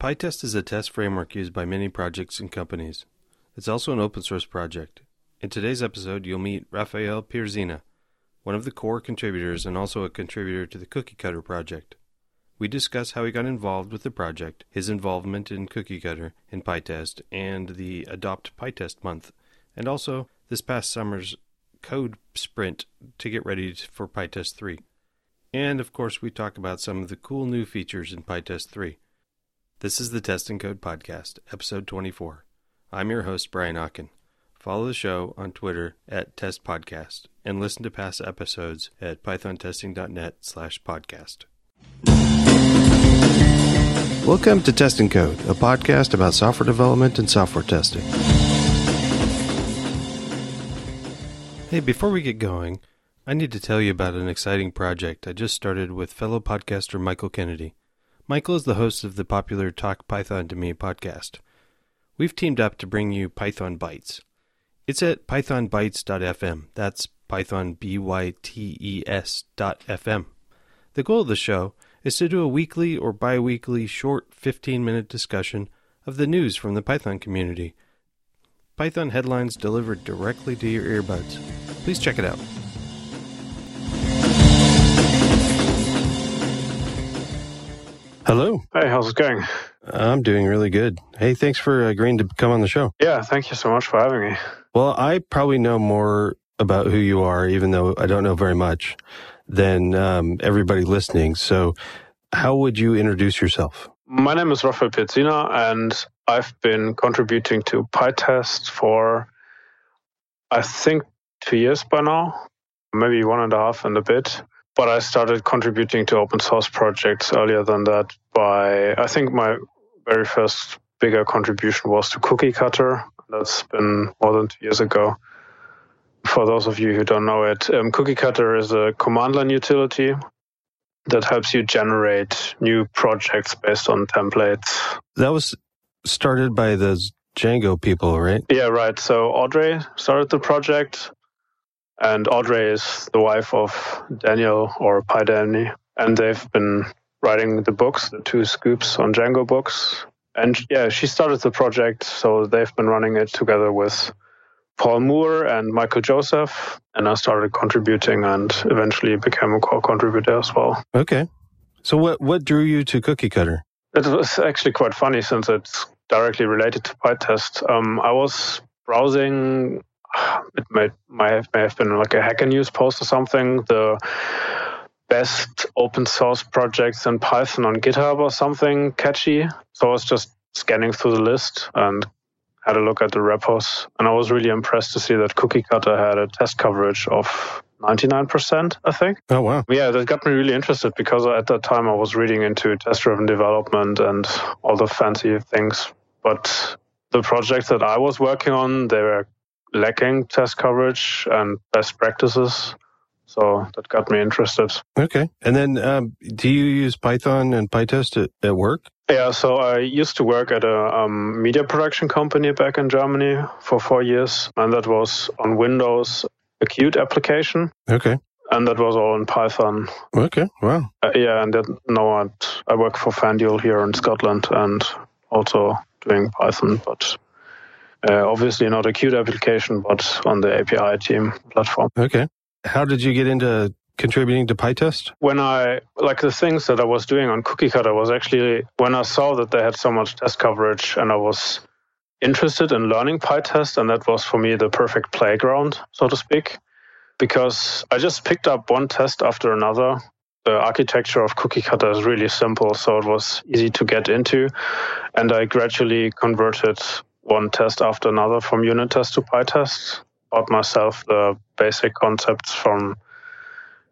PyTest is a test framework used by many projects and companies. It's also an open source project. In today's episode, you'll meet Raphael Pierzina, one of the core contributors and also a contributor to the Cookie Cutter project. We discuss how he got involved with the project, his involvement in Cookie Cutter and PyTest, and the Adopt PyTest month, and also this past summer's code sprint to get ready for PyTest 3. And of course, we talk about some of the cool new features in PyTest 3. This is the Test and Code Podcast, episode 24. I'm your host, Brian Okken. Follow the show on Twitter at Test Podcast and listen to past episodes at pythontesting.net slash podcast. Welcome to Test and Code, a podcast about software development and software testing. Hey, before we get going, I need to tell you about an exciting project I just started with fellow podcaster Michael Kennedy. Michael is the host of the popular Talk Python to Me podcast. We've teamed up to bring you Python Bytes. It's at pythonbytes.fm. That's Python B Y T E S dot FM. The goal of the show is to do a weekly or bi weekly short 15 minute discussion of the news from the Python community. Python headlines delivered directly to your earbuds. Please check it out. Hello. Hey, how's it going? I'm doing really good. Hey, thanks for agreeing to come on the show. Yeah, thank you so much for having me. Well, I probably know more about who you are, even though I don't know very much, than um, everybody listening. So, how would you introduce yourself? My name is Raphael Pierzina, and I've been contributing to PyTest for, I think, two years by now, maybe one and a half and a bit. But I started contributing to open source projects earlier than that by, I think my very first bigger contribution was to Cookie Cutter. That's been more than two years ago. For those of you who don't know it, um, Cookie Cutter is a command line utility that helps you generate new projects based on templates. That was started by the Django people, right? Yeah, right. So Audrey started the project, and Audrey is the wife of Daniel or PyDanny, and they've been writing the books, the two scoops on Django books. And yeah, she started the project, so they've been running it together with Paul Moore and Michael Joseph, and I started contributing and eventually became a core contributor as well. Okay. So what what drew you to Cookie Cutter? It was actually quite funny since it's directly related to PyTest. Um, I was browsing. It may, may have, may have been like a Hacker News post or something. The best open source projects in Python on GitHub or something catchy. So I was just scanning through the list and had a look at the repos. And I was really impressed to see that Cookie Cutter had a test coverage of 99%, I think. Oh, wow. Yeah, that got me really interested because at that time I was reading into test driven development and all the fancy things. But the projects that I was working on, they were lacking test coverage and best practices. So that got me interested. Okay. And then um, do you use Python and PyTest at, at work? Yeah, so I used to work at a um, media production company back in Germany for four years, and that was on Windows a Qt application. Okay. And that was all in Python. Okay, wow. Uh, yeah, and then now I, I work for FanDuel here in Scotland and also doing Python, but Uh, obviously not a Qt application, but on the API team platform. Okay. How did you get into contributing to PyTest? When I, like the things that I was doing on Cookie Cutter was actually when I saw that they had so much test coverage and I was interested in learning PyTest, and that was for me the perfect playground, so to speak, because I just picked up one test after another. The architecture of Cookie Cutter is really simple, so it was easy to get into. And I gradually converted one test after another from unit test to PyTest taught myself the basic concepts from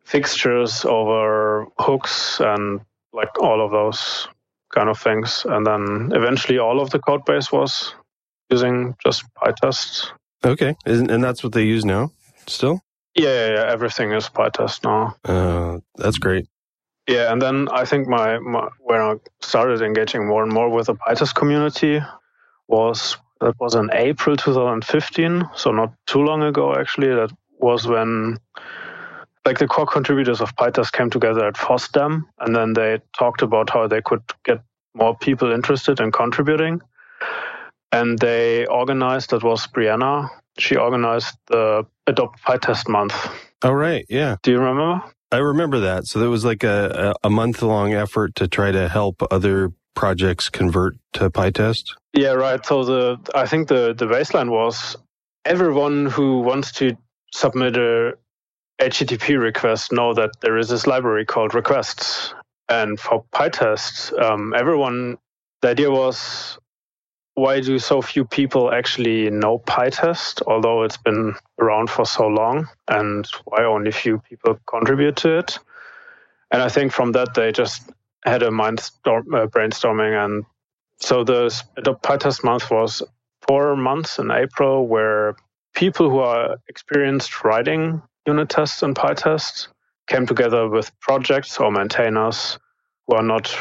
fixtures over hooks and like all of those kind of things. And then eventually all of the code base was using just PyTest. Okay. And that's what they use now still? Yeah, yeah, yeah. everything is PyTest now. Uh, that's great. Yeah, and then I think my, my when I started engaging more and more with the PyTest community was that was in April 2015, so not too long ago actually. That was when like the core contributors of PyTest came together at FOSDEM, and then they talked about how they could get more people interested in contributing. And they organized, that was Brianna, she organized the Adopt PyTest month. Oh, right. Yeah. Do you remember? I remember that. So there was like a, a month long effort to try to help other projects convert to PyTest. Yeah, right. So the I think the the baseline was everyone who wants to submit a HTTP request know that there is this library called requests. And for PyTest, um, everyone the idea was why do so few people actually know PyTest, although it's been around for so long, and why only few people contribute to it? And I think from that they just had a mindstorm, uh, brainstorming, and so the PyTest month was four months in April, where people who are experienced writing unit tests and PyTest came together with projects or maintainers who are not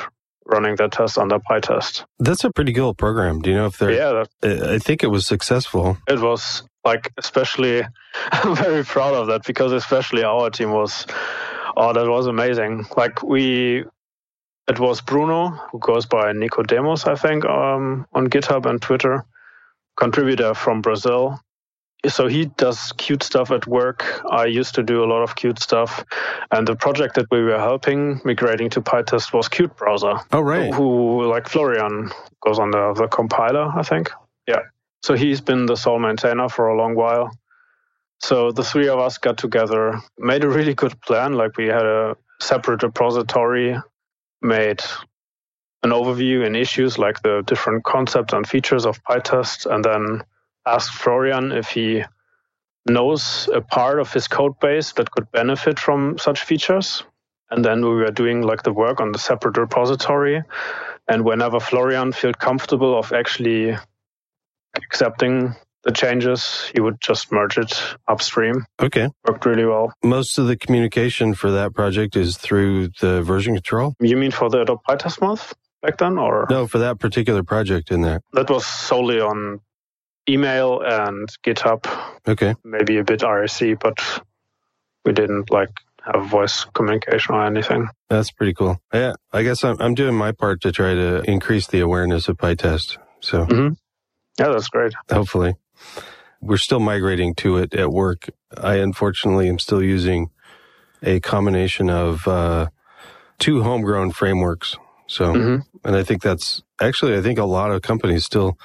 running their test under PyTest. That's a pretty cool program. Do you know if they're? Yeah, that, I think it was successful. It was like especially. I'm very proud of that because especially our team was. Oh, that was amazing! Like we, it was Bruno who goes by nicoddemus, I think, um, on GitHub and Twitter, contributor from Brazil so he does Qt stuff at work. I used to do a lot of Qt stuff, and the project that we were helping migrating to PyTest was qutebrowser. Oh right. Who like Florian goes on the, the compiler, I think. Yeah. So he's been the sole maintainer for a long while. So the three of us got together, made a really good plan. Like we had a separate repository, made an overview and issues like the different concepts and features of PyTest, and then asked Florian if he knows a part of his code base that could benefit from such features. And then we were doing like the work on the separate repository. And whenever Florian felt comfortable of actually accepting the changes, he would just merge it upstream. Okay. Worked really well. Most of the communication for that project is through the version control? You mean for the Adopt PyTest month back then or? No, for that particular project in there. That was solely on email and GitHub. Okay. Maybe a bit IRC, but we didn't like have voice communication or anything. That's pretty cool. Yeah, I guess I'm, I'm doing my part to try to increase the awareness of PyTest. So, mm-hmm. yeah, that's great. Hopefully, we're still migrating to it at work. I unfortunately am still using a combination of uh, two homegrown frameworks. So, mm-hmm. and I think that's actually, I think a lot of companies still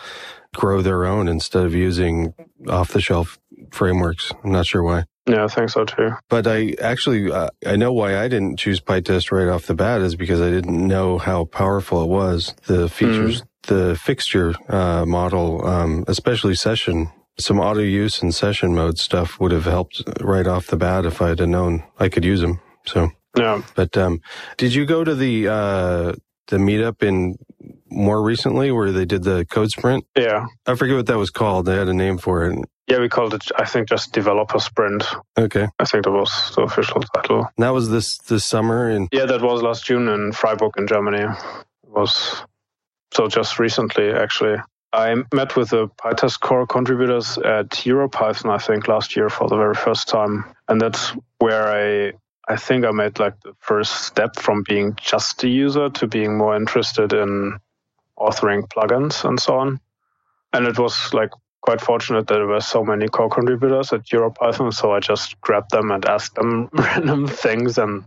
grow their own instead of using off the shelf frameworks. I'm not sure why. Yeah, I think so too. But I actually, uh, I know why I didn't choose PyTest right off the bat is because I didn't know how powerful it was. The features, mm. the fixture uh, model, um, especially session, some auto use and session mode stuff would have helped right off the bat if I had known I could use them. So yeah. But um, did you go to the uh, the meetup in more recently where they did the code sprint? Yeah. I forget what that was called. They had a name for it. Yeah, we called it, I think, just developer sprint. Okay. I think that was the official title. that was this this summer in Yeah, that was last June in Freiburg in Germany. It was so just recently actually. I met with the PyTest core contributors at EuroPython, I think, last year for the very first time. And that's where I I think I made like the first step from being just a user to being more interested in authoring plugins and so on. And it was like quite fortunate that there were so many core contributors at EuroPython, so I just grabbed them and asked them random things and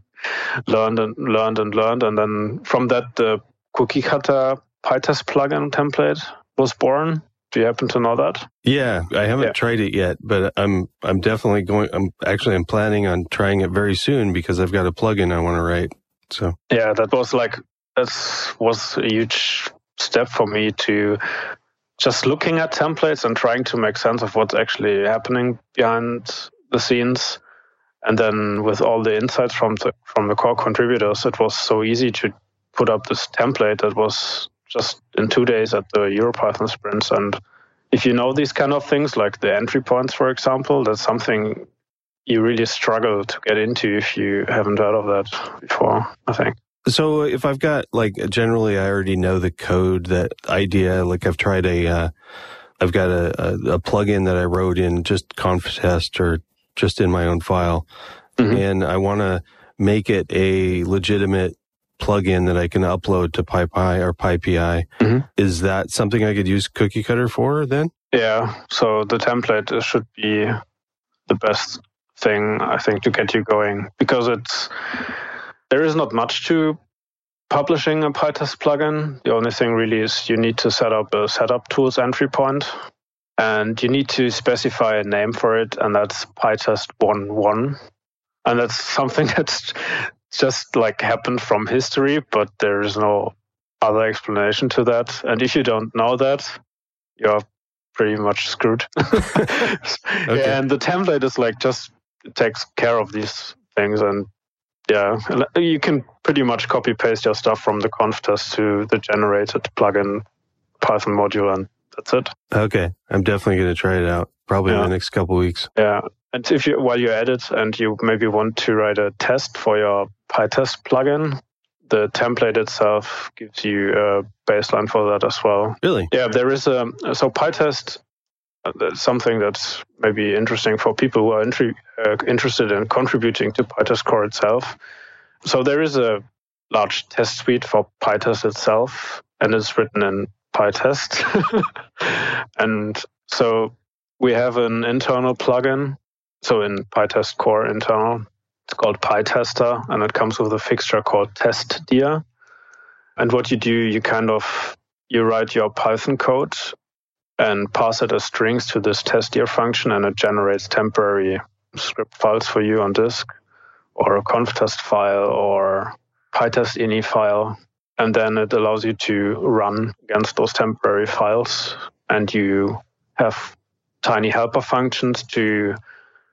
learned and learned and learned. And then from that, the cookie cutter PyTest plugin template was born. Do you happen to know that? Yeah, I haven't yeah. tried it yet, but I'm I'm definitely going. I'm actually I'm planning on trying it very soon because I've got a plugin I want to write. So yeah, that was like that was a huge step for me to just looking at templates and trying to make sense of what's actually happening behind the scenes. And then with all the insights from the from the core contributors, it was so easy to put up this template that was just in two days at the EuroPython sprints. And if you know these kind of things, like the entry points, for example, that's something you really struggle to get into if you haven't heard of that before, I think. So if I've got like generally I already know the code that idea like I've tried a uh, I've got a, a, a plugin that I wrote in just Conftest or just in my own file mm-hmm. and I want to make it a legitimate plugin that I can upload to PyPI or PyPI. Mm-hmm. Is that something I could use Cookie Cutter for then? Yeah. So the template should be the best thing I think to get you going because it's there is not much to publishing a PyTest plugin. The only thing really is you need to set up a setup tools entry point and you need to specify a name for it, and that's PyTest 1.1. And that's something that's just like happened from history, but there is no other explanation to that. And if you don't know that, you're pretty much screwed. okay. and the template is like just takes care of these things and yeah, uh, you can pretty much copy paste your stuff from the conf test to the generated plugin Python module, and that's it. Okay, I'm definitely going to try it out probably yeah. in the next couple weeks. Yeah, and if you while you're at it and you maybe want to write a test for your PyTest plugin, the template itself gives you a baseline for that as well. Really? Yeah, there is a so PyTest. Uh, something that's maybe interesting for people who are uh, interested in contributing to PyTest core itself. So there is a large test suite for PyTest itself, and it's written in PyTest. and so we have an internal plugin. So in PyTest core internal, it's called PyTester, and it comes with a fixture called testdir. And what you do, you kind of you write your Python code and pass it as strings to this testdir function, and it generates temporary script files for you on disk, or a conftest file, or PyTest ini file, and then it allows you to run against those temporary files, and you have tiny helper functions to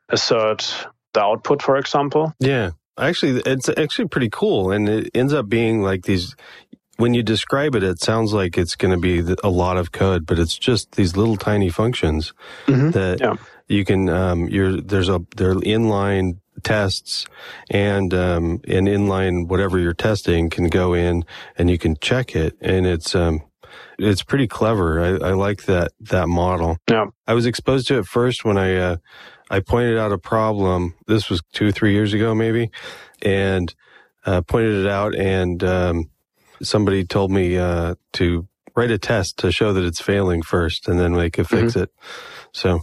assert the output, for example. Yeah. Actually, it's actually pretty cool. And it ends up being like these when you describe it, it sounds like it's going to be a lot of code, but it's just these little tiny functions mm-hmm. that yeah. you can. Um, you're there's a they're inline tests and um, an inline whatever you're testing can go in and you can check it, and it's um, it's pretty clever. I, I like that that model. Yeah, I was exposed to it first when I uh, I pointed out a problem. This was two three years ago maybe, and uh, pointed it out and. Um, somebody told me uh, to write a test to show that it's failing first, and then we could fix mm-hmm. it. So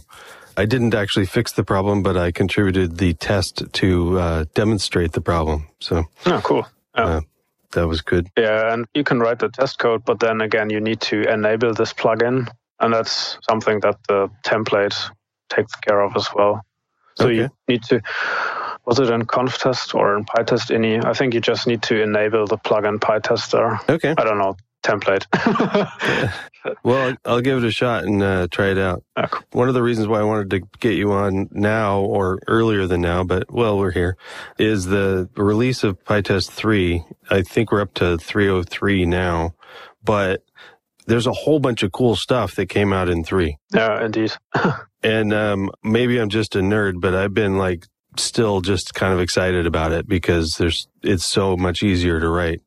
I didn't actually fix the problem, but I contributed the test to uh, demonstrate the problem. So oh, cool. Oh. Uh, that was good. Yeah, and you can write the test code, but then again, you need to enable this plugin, and that's something that the template takes care of as well. So okay. you need to was it in conftest or in pytest ini? I think you just need to enable the plugin pytester. Okay. I don't know template. well, I'll give it a shot and uh, try it out. Oh, cool. One of the reasons why I wanted to get you on now or earlier than now, but well, we're here, is the release of PyTest 3. I think we're up to 303 now, but there's a whole bunch of cool stuff that came out in 3. Yeah, indeed. and um, maybe I'm just a nerd, but I've been like still just kind of excited about it because there's it's so much easier to write.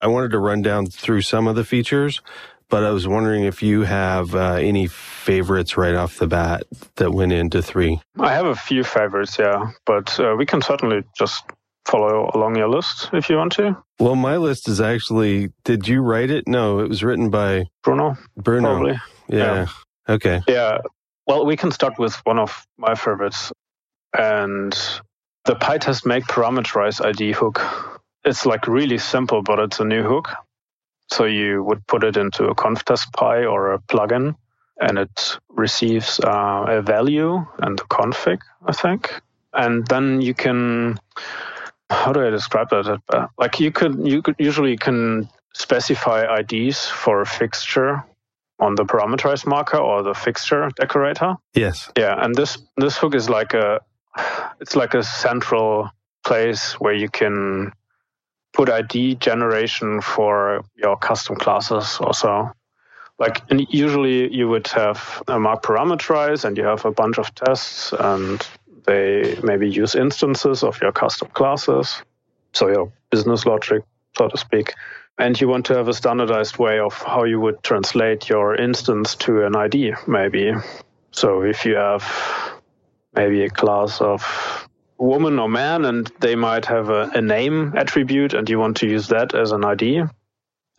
I wanted to run down through some of the features, but I was wondering if you have uh, any favorites right off the bat that went into three. I have a few favorites, yeah, but uh, we can certainly just follow along your list if you want to. Well, my list is actually. Did you write it? No, it was written by Bruno. Bruno. Probably. Yeah. yeah. Okay. Yeah. Well, we can start with one of my favorites, and the PyTest make parameterize ID hook. It's like really simple, but it's a new hook. So you would put it into a conftest py or a plugin, and it receives uh, a value and the config, I think. And then you can, how do I describe that? Like you could, you could usually can specify IDs for a fixture on the parameterized marker or the fixture decorator. Yes. Yeah, and this this hook is like a it's like a central place where you can put ID generation for your custom classes or so. Like usually you would have a mark parameterize and you have a bunch of tests and they maybe use instances of your custom classes. So your business logic, so to speak. And you want to have a standardized way of how you would translate your instance to an ID, maybe. So if you have maybe a class of woman or man, and they might have a, a name attribute, and you want to use that as an ID.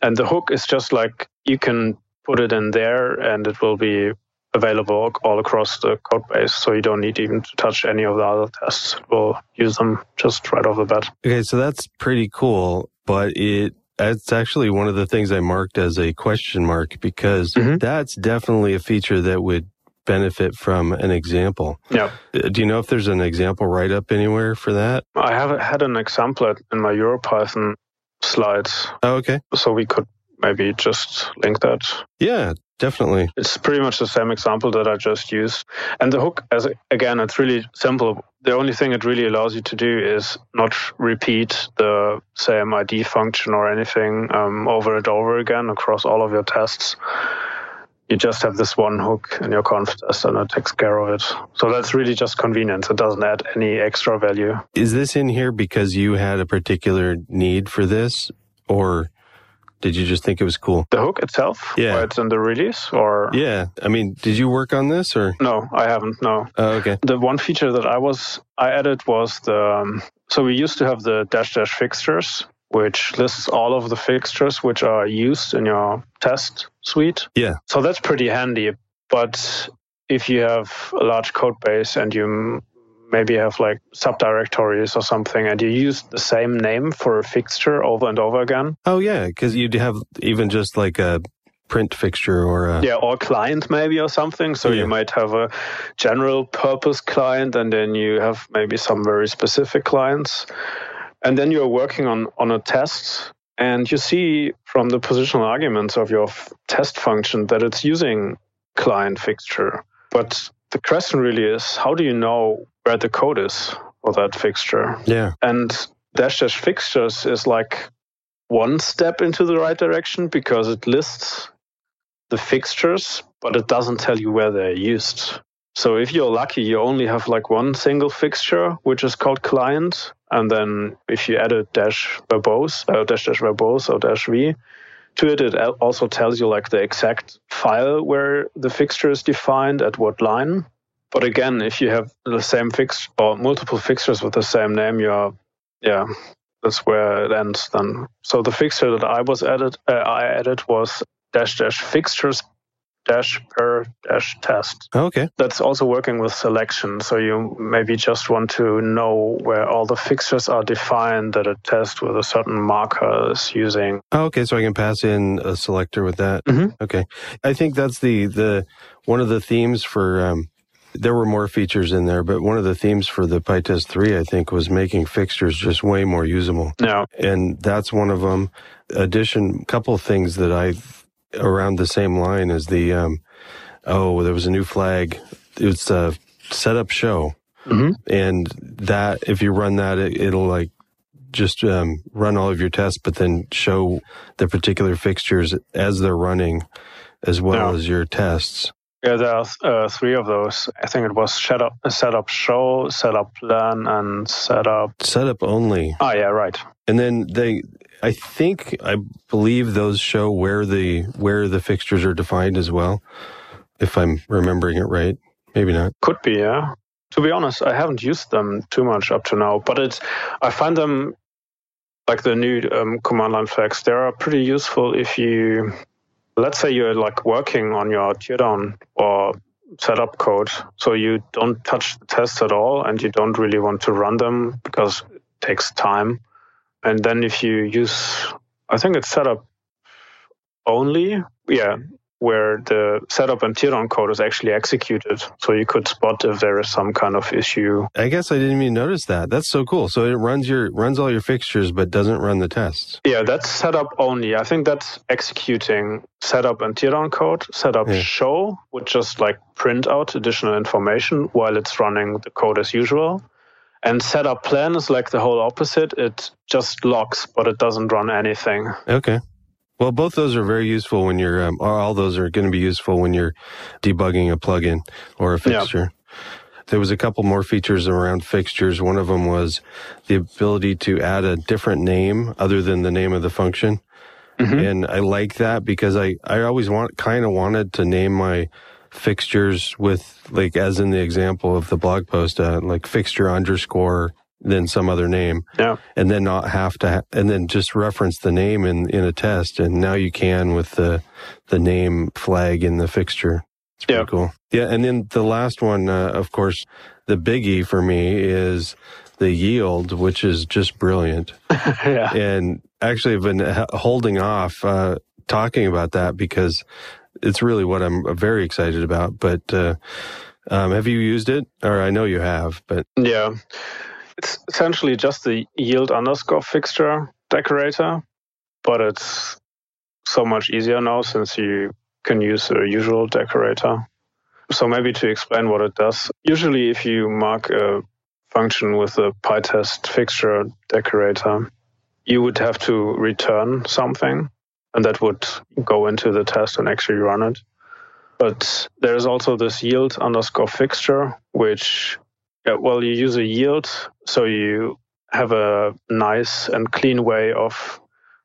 And the hook is just like you can put it in there, and it will be available all across the code base. So you don't need even to touch any of the other tests. We'll use them just right off the bat. Okay, so that's pretty cool, but it it's actually one of the things I marked as a question mark because mm-hmm. that's definitely a feature that would benefit from an example. Yeah. Uh, do you know if there's an example write up anywhere for that? I have had an example in my EuroPython slides. Oh, okay. So we could maybe just link that. Yeah, definitely. It's pretty much the same example that I just used. And the hook, as again, it's really simple. The only thing it really allows you to do is not repeat the same ID function or anything um, over and over again across all of your tests. You just have this one hook in your conf test and it takes care of it. So that's really just convenience. It doesn't add any extra value. Is this in here because you had a particular need for this or did you just think it was cool? The hook itself? Yeah. it's in the release or? Yeah. I mean, did you work on this or? No, I haven't. No. Oh, okay. The one feature that I was, I added was the, um, so we used to have the dash dash fixtures, which lists all of the fixtures which are used in your test suite. Yeah. So that's pretty handy. But if you have a large code base and you maybe have like subdirectories or something and you use the same name for a fixture over and over again. Oh yeah, because you'd have even just like a print fixture or a yeah or client maybe or something so yeah. you might have a general purpose client and then you have maybe some very specific clients and then you're working on on a test and you see from the positional arguments of your f- test function that it's using client fixture but the question really is how do you know where the code is for that fixture. Yeah. And dash dash fixtures is like one step into the right direction because it lists the fixtures, but it doesn't tell you where they're used. So if you're lucky, you only have like one single fixture, which is called client. And then if you add a dash verbose, uh, dash dash verbose or dash v to it, it also tells you like the exact file where the fixture is defined at what line. But again, if you have the same fix or multiple fixtures with the same name, you're, yeah, that's where it ends then. So the fixture that I was added, uh, I added was dash dash fixtures dash per dash test. Okay. That's also working with selection. So you maybe just want to know where all the fixtures are defined that a test with a certain marker is using. Oh, okay. So I can pass in a selector with that. Mm-hmm. Okay. I think that's the, the, one of the themes for, um, there were more features in there, but one of the themes for the PyTest 3, I think, was making fixtures just way more usable. Yeah. And that's one of them. Addition, couple things that I, around the same line as the, um, oh, there was a new flag. It's a setup show. Mm-hmm. And that, if you run that, it, will like just um, run all of your tests, but then show the particular fixtures as they're running as well yeah. as your tests. Yeah, there are uh, three of those. I think it was setup, setup show, setup plan, and setup. Setup only. Ah, yeah, right. And then they, I think, I believe those show where the where the fixtures are defined as well. If I'm remembering it right, maybe not. Could be, yeah. To be honest, I haven't used them too much up to now, but it's I find them like the new um, command line flags. They are pretty useful if you let's say you're like working on your teardown or setup code, so you don't touch the tests at all and you don't really want to run them because it takes time. And then if you use, I think it's setup only, yeah, where the setup and teardown code is actually executed. So you could spot if there is some kind of issue. I guess I didn't even notice that. That's so cool. So it runs your runs all your fixtures but doesn't run the tests. Yeah, that's setup only. I think that's executing setup and teardown code. Setup yeah. show would just like print out additional information while it's running the code as usual. And setup plan is like the whole opposite. It just locks, but it doesn't run anything. Okay. Well, both those are very useful when you're, um, all those are going to be useful when you're debugging a plugin or a fixture. Yeah. There was a couple more features around fixtures. One of them was the ability to add a different name other than the name of the function. Mm-hmm. And I like that because I, I always want, kind of wanted to name my fixtures with like as in the example of the blog post, uh, like fixture underscore then some other name. Yeah. And then not have to, ha- and then just reference the name in, in a test. And now you can with the, the name flag in the fixture. It's pretty Yeah. cool. Yeah. And then the last one, uh, of course, the biggie for me is the yield, which is just brilliant. yeah. And actually, I've been holding off, uh, talking about that because it's really what I'm very excited about. But, uh, um, have you used it? Or I know you have, but Yeah. It's essentially just the yield underscore fixture decorator, but it's so much easier now since you can use a usual decorator. So maybe to explain what it does. Usually if you mark a function with a PyTest fixture decorator, you would have to return something and that would go into the test and actually run it. But there's also this yield underscore fixture, which yeah, well, you use a yield, so you have a nice and clean way of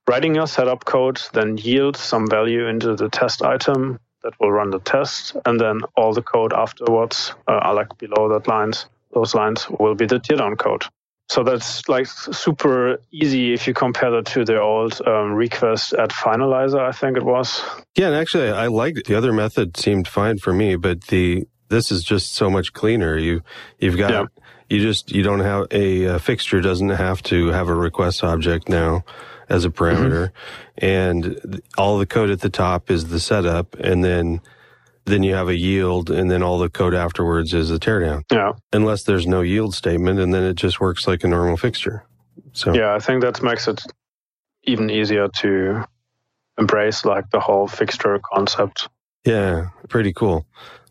writing your setup code, then yield some value into the test item that will run the test, and then all the code afterwards, uh, are like below that lines, those lines will be the teardown code. So that's like super easy if you compare that to the old um, request addfinalizer, I think it was. Yeah, and actually, I liked the other method seemed fine for me, but the this is just so much cleaner. You you've got Yeah. you just you don't have a, uh fixture doesn't have to have a request object now as a parameter, and all the code at the top is the setup, and then then you have a yield, and then all the code afterwards is a teardown, Yeah. unless there's no yield statement, and then it just works like a normal fixture. So Yeah, I think that makes it even easier to embrace like the whole fixture concept. Yeah, pretty cool.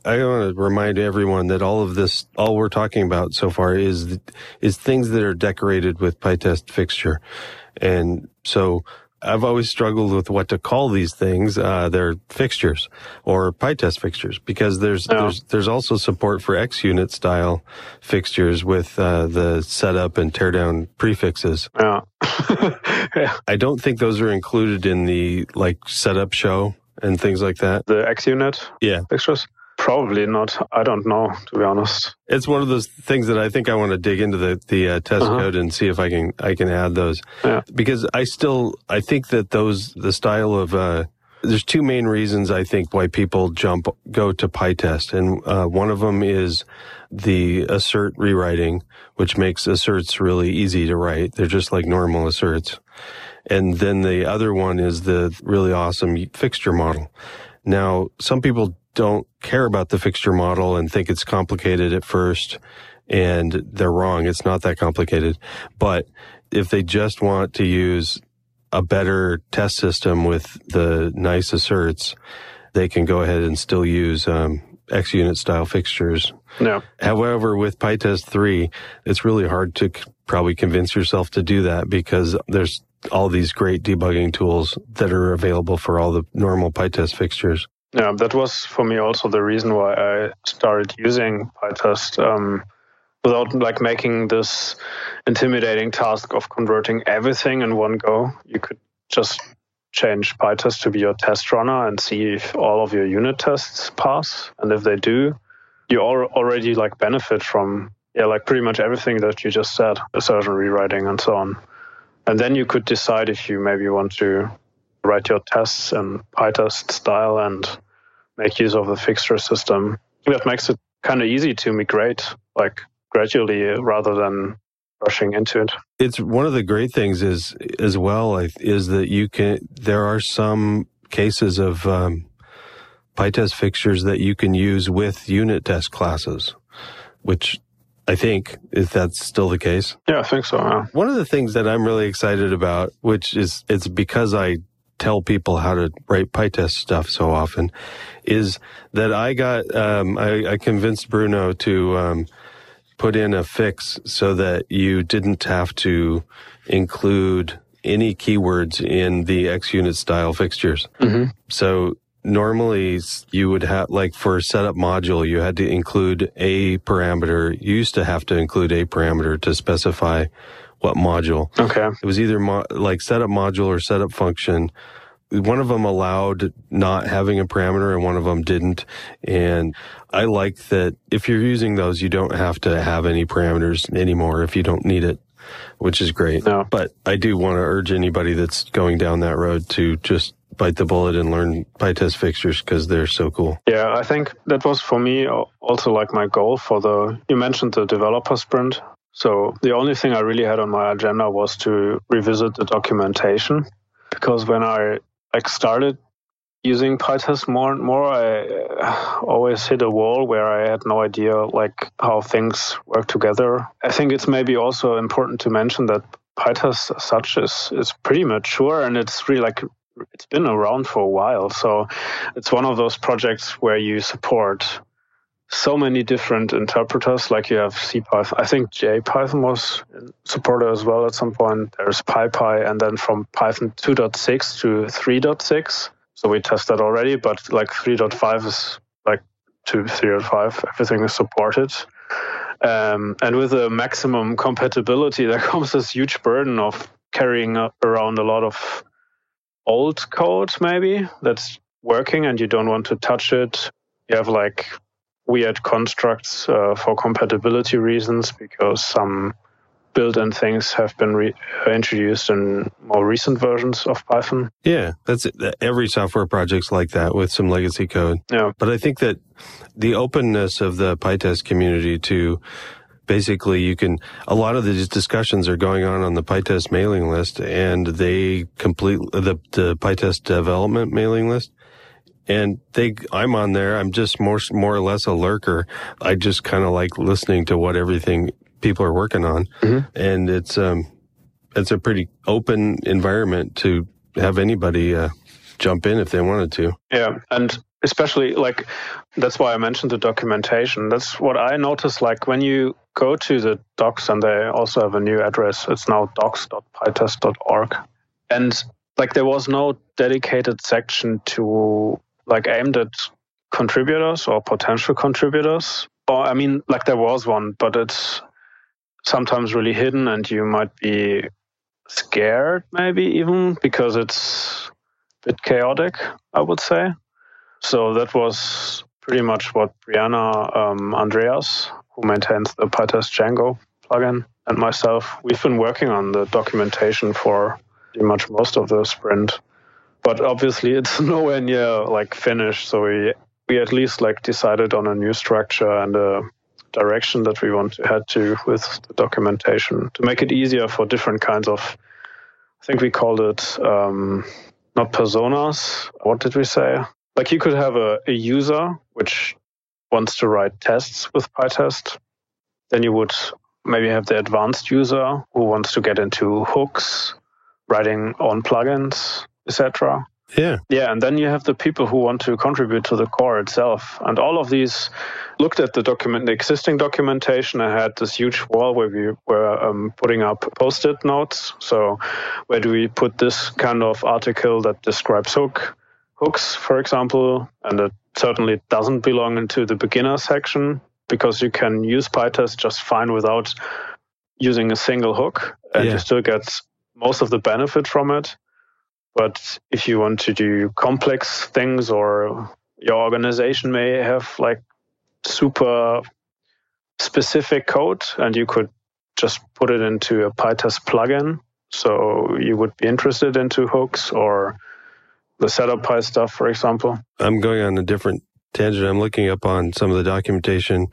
I want to remind everyone that all of this, all we're talking about so far is is things that are decorated with PyTest fixture, and so I've always struggled with what to call these things. Uh, they're fixtures or PyTest fixtures because there's Yeah. there's there's also support for XUnit style fixtures with uh, the setup and teardown prefixes. Yeah. yeah. I don't think those are included in the like setup show and things like that. The XUnit Yeah. fixtures? Probably not. I don't know, to be honest. It's one of those things that I think I want to dig into the the uh, test Uh-huh. code and see if I can I can add those. Yeah. Because I still I think that those the style of uh, there's two main reasons I think why people jump go to PyTest, and uh, one of them is the assert rewriting, which makes asserts really easy to write. They're just like normal asserts. And then the other one is the really awesome fixture model. Now, some people don't care about the fixture model and think it's complicated at first, and they're wrong. It's not that complicated. But if they just want to use a better test system with the nice asserts, they can go ahead and still use um, XUnit style fixtures. Yeah. However, with PyTest 3, it's really hard to c- probably convince yourself to do that because there's all these great debugging tools that are available for all the normal PyTest fixtures. Yeah, that was for me also the reason why I started using PyTest um, without like making this intimidating task of converting everything in one go. You could just change PyTest to be your test runner and see if all of your unit tests pass, and if they do, you al- already like benefit from yeah like pretty much everything that you just said, assertion rewriting and so on. And then you could decide if you maybe want to write your tests in PyTest style and make use of the fixture system. That makes it kind of easy to migrate, like gradually, rather than rushing into it. It's one of the great things is as well is that you can. There are some cases of um, PyTest fixtures that you can use with unit test classes, which I think if that's still the case. Yeah, I think so. Yeah. One of the things that I'm really excited about, which is it's because I tell people how to write PyTest stuff so often, is that I got um, I, I convinced Bruno to um, put in a fix so that you didn't have to include any keywords in the XUnit style fixtures. Mhm. So normally you would have like for a setup module you had to include a parameter you used to have to include a parameter to specify what module Okay. it was either mo- like setup module or setup function one of them allowed not having a parameter and one of them didn't. And I like that if you're using those, you don't have to have any parameters anymore if you don't need it, which is great. No. But I do want to urge anybody that's going down that road to just bite the bullet and learn PyTest fixtures because they're so cool. Yeah, I think that was for me also like my goal for the, you mentioned the developer sprint. So the only thing I really had on my agenda was to revisit the documentation because when I like started using PyTest more and more, I uh, always hit a wall where I had no idea like how things work together. I think it's maybe also important to mention that PyTest as such is is pretty mature and it's really like it's been around for a while. So it's one of those projects where you support so many different interpreters. Like you have CPython. I think JPython was supported as well at some point. There's PyPy, and then from Python 2.6 to 3.6. So we tested already, but like 3.5 is like to 3.5. Everything is supported. Um, and with the maximum compatibility, there comes this huge burden of carrying around a lot of old code, maybe that's working, and you don't want to touch it. You have like weird constructs uh, for compatibility reasons because some built-in things have been re- introduced in more recent versions of Python. Yeah, that's it. every software project's like that with some legacy code. Yeah, but I think that the openness of the PyTest community to basically you can a lot of these discussions are going on on the PyTest mailing list and they complete the the PyTest development mailing list and they I'm on there. I'm just more more or less a lurker. I just kind of like listening to what everything people are working on, mm-hmm. and it's um it's a pretty open environment to have anybody uh, jump in if they wanted to. Yeah, and especially like that's why I mentioned the documentation. That's what I noticed. Like when you go to the docs, and they also have a new address. It's now docs.pytest.org, and like there was no dedicated section to like aimed at contributors or potential contributors. Or I mean, like there was one, but it's sometimes really hidden, and you might be scared, maybe even because it's a bit chaotic. I would say. So that was pretty much what Brianna um, Andreas, who maintains the PyTest Django plugin, and myself, we've been working on the documentation for pretty much most of the sprint but obviously it's nowhere near like finished. So we we at least like decided on a new structure and a direction that we want to head to with the documentation to make it easier for different kinds of. I think we called it um, not personas. What did we say? Like you could have a, a user which wants to write tests with PyTest. Then you would maybe have the advanced user who wants to get into hooks, writing on plugins etc. Yeah. Yeah, and then you have the people who want to contribute to the core itself. And all of these looked at the document, the existing documentation. I had this huge wall where we were um, putting up post-it notes. So where do we put this kind of article that describes hook hooks, for example? And it certainly doesn't belong into the beginner section because you can use PyTest just fine without using a single hook, and yeah. you still get most of the benefit from it. But if you want to do complex things or your organization may have like super specific code and you could just put it into a PyTest plugin. So you would be interested into hooks or the setup Py stuff, for example. I'm going on a different tangent. I'm looking up on some of the documentation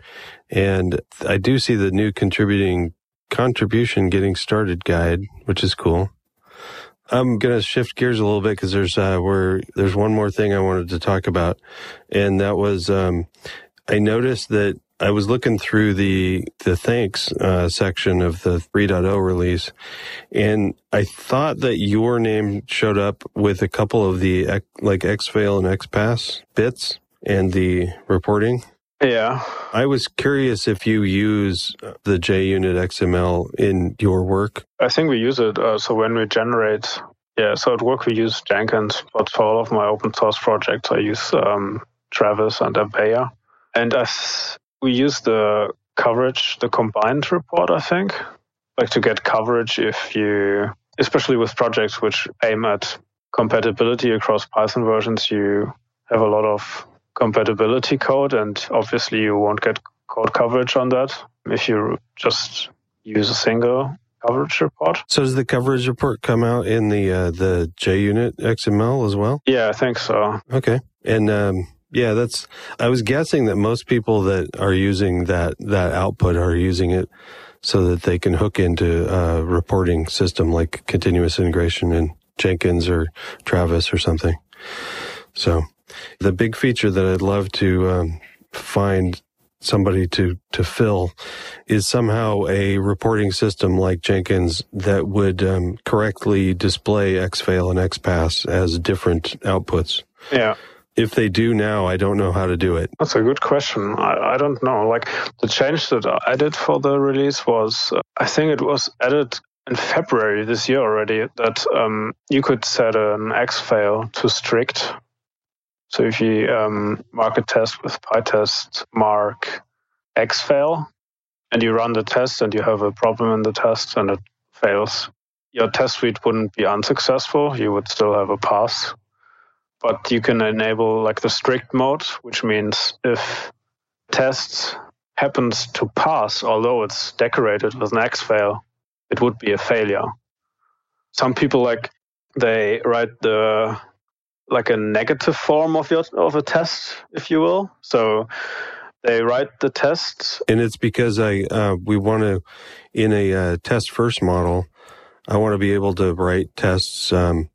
and I do see the new contributing contribution getting started guide, which is cool. I'm to shift gears a little bit because there's uh, where there's one more thing I wanted to talk about, and that was um, I noticed that I was looking through the the thanks uh, section of the 3.0 release, and I thought that your name showed up with a couple of the like xfail and xpass bits and the reporting. Yeah. I was curious if you use the JUnit XML in your work. I think we use it. Uh, so when we generate, yeah, so at work we use Jenkins, but for all of my open source projects, I use um, Travis and AppVeyor. And as we use the coverage, the combined report, I think, like to get coverage if you, especially with projects which aim at compatibility across Python versions, you have a lot of compatibility code, and obviously you won't get code coverage on that if you just use a single coverage report. So does the coverage report come out in the uh, the JUnit XML as well? Yeah, I think so. Okay, and um, yeah, that's. I was guessing that most people that are using that that output are using it so that they can hook into a reporting system like continuous integration in Jenkins or Travis or something. So the big feature that I'd love to um, find somebody to to fill is somehow a reporting system like Jenkins that would um, correctly display xfail and xpass as different outputs. Yeah. If they do now, I don't know how to do it. That's a good question. I, I don't know. Like the change that I did for the release was, uh, I think it was added in February this year already that um, you could set an xfail to strict so if you um, mark a test with PyTest mark xfail, and you run the test and you have a problem in the test and it fails, your test suite wouldn't be unsuccessful. You would still have a pass. But you can enable like the strict mode, which means if test happens to pass, although it's decorated with an xfail, it would be a failure. Some people like they write the like a negative form of your of a test, if you will. So they write the tests, and it's because I uh, we want to in a uh, test first model. I want to be able to write tests um,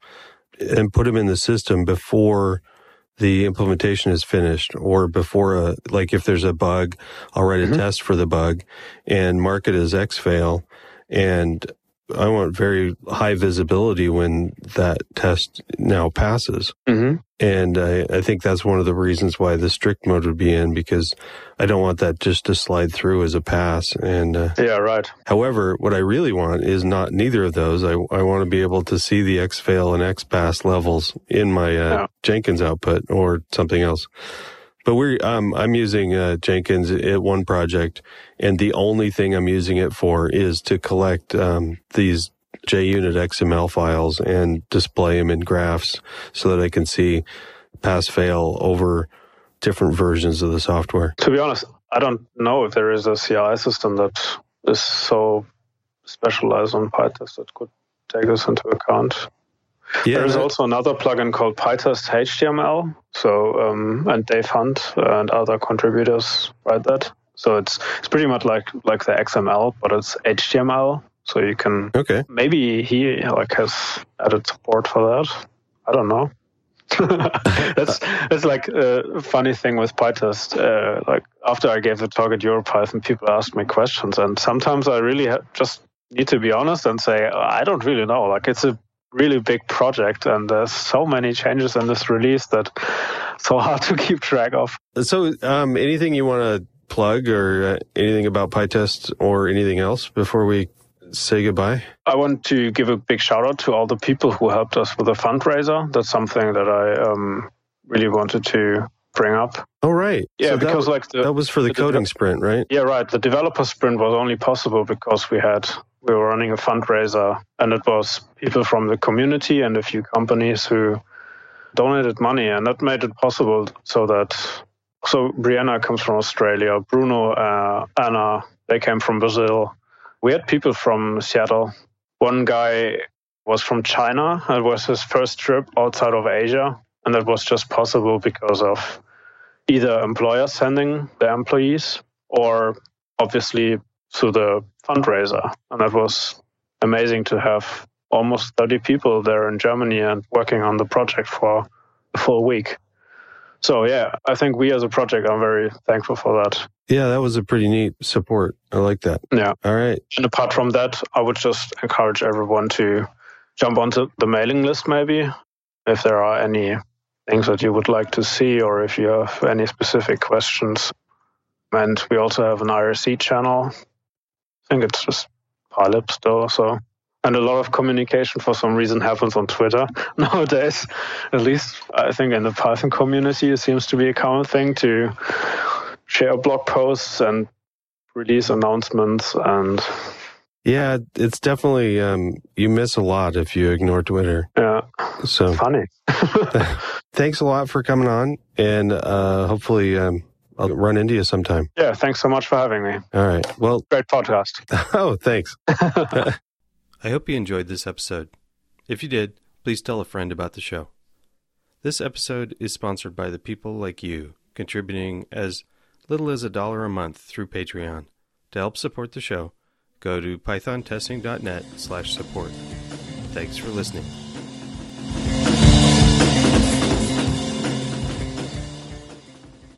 and put them in the system before the implementation is finished or before a like if there's a bug i'll write a mm-hmm. test for the bug and mark it as x fail and I want very high visibility when that test now passes. Mm-hmm. And I, I, think that's one of the reasons why the strict mode would be in because I don't want that just to slide through as a pass. And uh, yeah, right. However, what I really want is not neither of those. I, I want to be able to see the xfail and xpass levels in my uh, yeah. Jenkins output or something else. But we're um, I'm using uh, Jenkins at one project, and the only thing I'm using it for is to collect um, these JUnit XML files and display them in graphs so that I can see pass fail over different versions of the software. To be honest, I don't know if there is a CI system that is so specialized on PyTest that could take this into account. Yeah, There's also another plugin called PyTest HTML. So, um, and Dave Hunt and other contributors write that. So it's it's pretty much like like the XML, but it's HTML. So you can okay. Maybe he like has added support for that. I don't know. that's that's like a funny thing with PyTest. Uh, like after I gave the talk at EuroPython, people ask me questions, and sometimes I really ha- just need to be honest and say I don't really know. Like it's a really big project and there's so many changes in this release that it's so hard to keep track of. So, um, anything you want to plug or uh, anything about PyTest or anything else before we say goodbye? I want to give a big shout out to all the people who helped us with the fundraiser. That's something that I um, really wanted to bring up. Oh right, yeah, so because that, like the, that was for the, the coding de- sprint, right? Yeah, right. The developer sprint was only possible because we had we were running a fundraiser, and it was people from the community and a few companies who donated money, and that made it possible so that so Brianna comes from Australia, Bruno, uh, Anna, they came from Brazil. We had people from Seattle. One guy was from China. It was his first trip outside of Asia, and that was just possible because of either employers sending their employees or obviously through the fundraiser. And that was amazing to have almost 30 people there in Germany and working on the project for a full week. So, yeah, I think we as a project are very thankful for that. Yeah, that was a pretty neat support. I like that. Yeah. All right. And apart from that, I would just encourage everyone to jump onto the mailing list maybe if there are any things that you would like to see or if you have any specific questions. And we also have an IRC channel think it's just pilot though. So, and a lot of communication for some reason happens on Twitter nowadays. At least I think in the Python community, it seems to be a common thing to share blog posts and release announcements and Yeah, it's definitely um, you miss a lot if you ignore Twitter. Yeah. So funny. thanks a lot for coming on, and uh, hopefully um, I'll run into you sometime. Yeah, thanks so much for having me. All right. Well, great podcast. oh, thanks. I hope you enjoyed this episode. If you did, please tell a friend about the show. This episode is sponsored by the people like you, contributing as little as a dollar a month through Patreon. To help support the show, go to pythontesting.net slash support. Thanks for listening.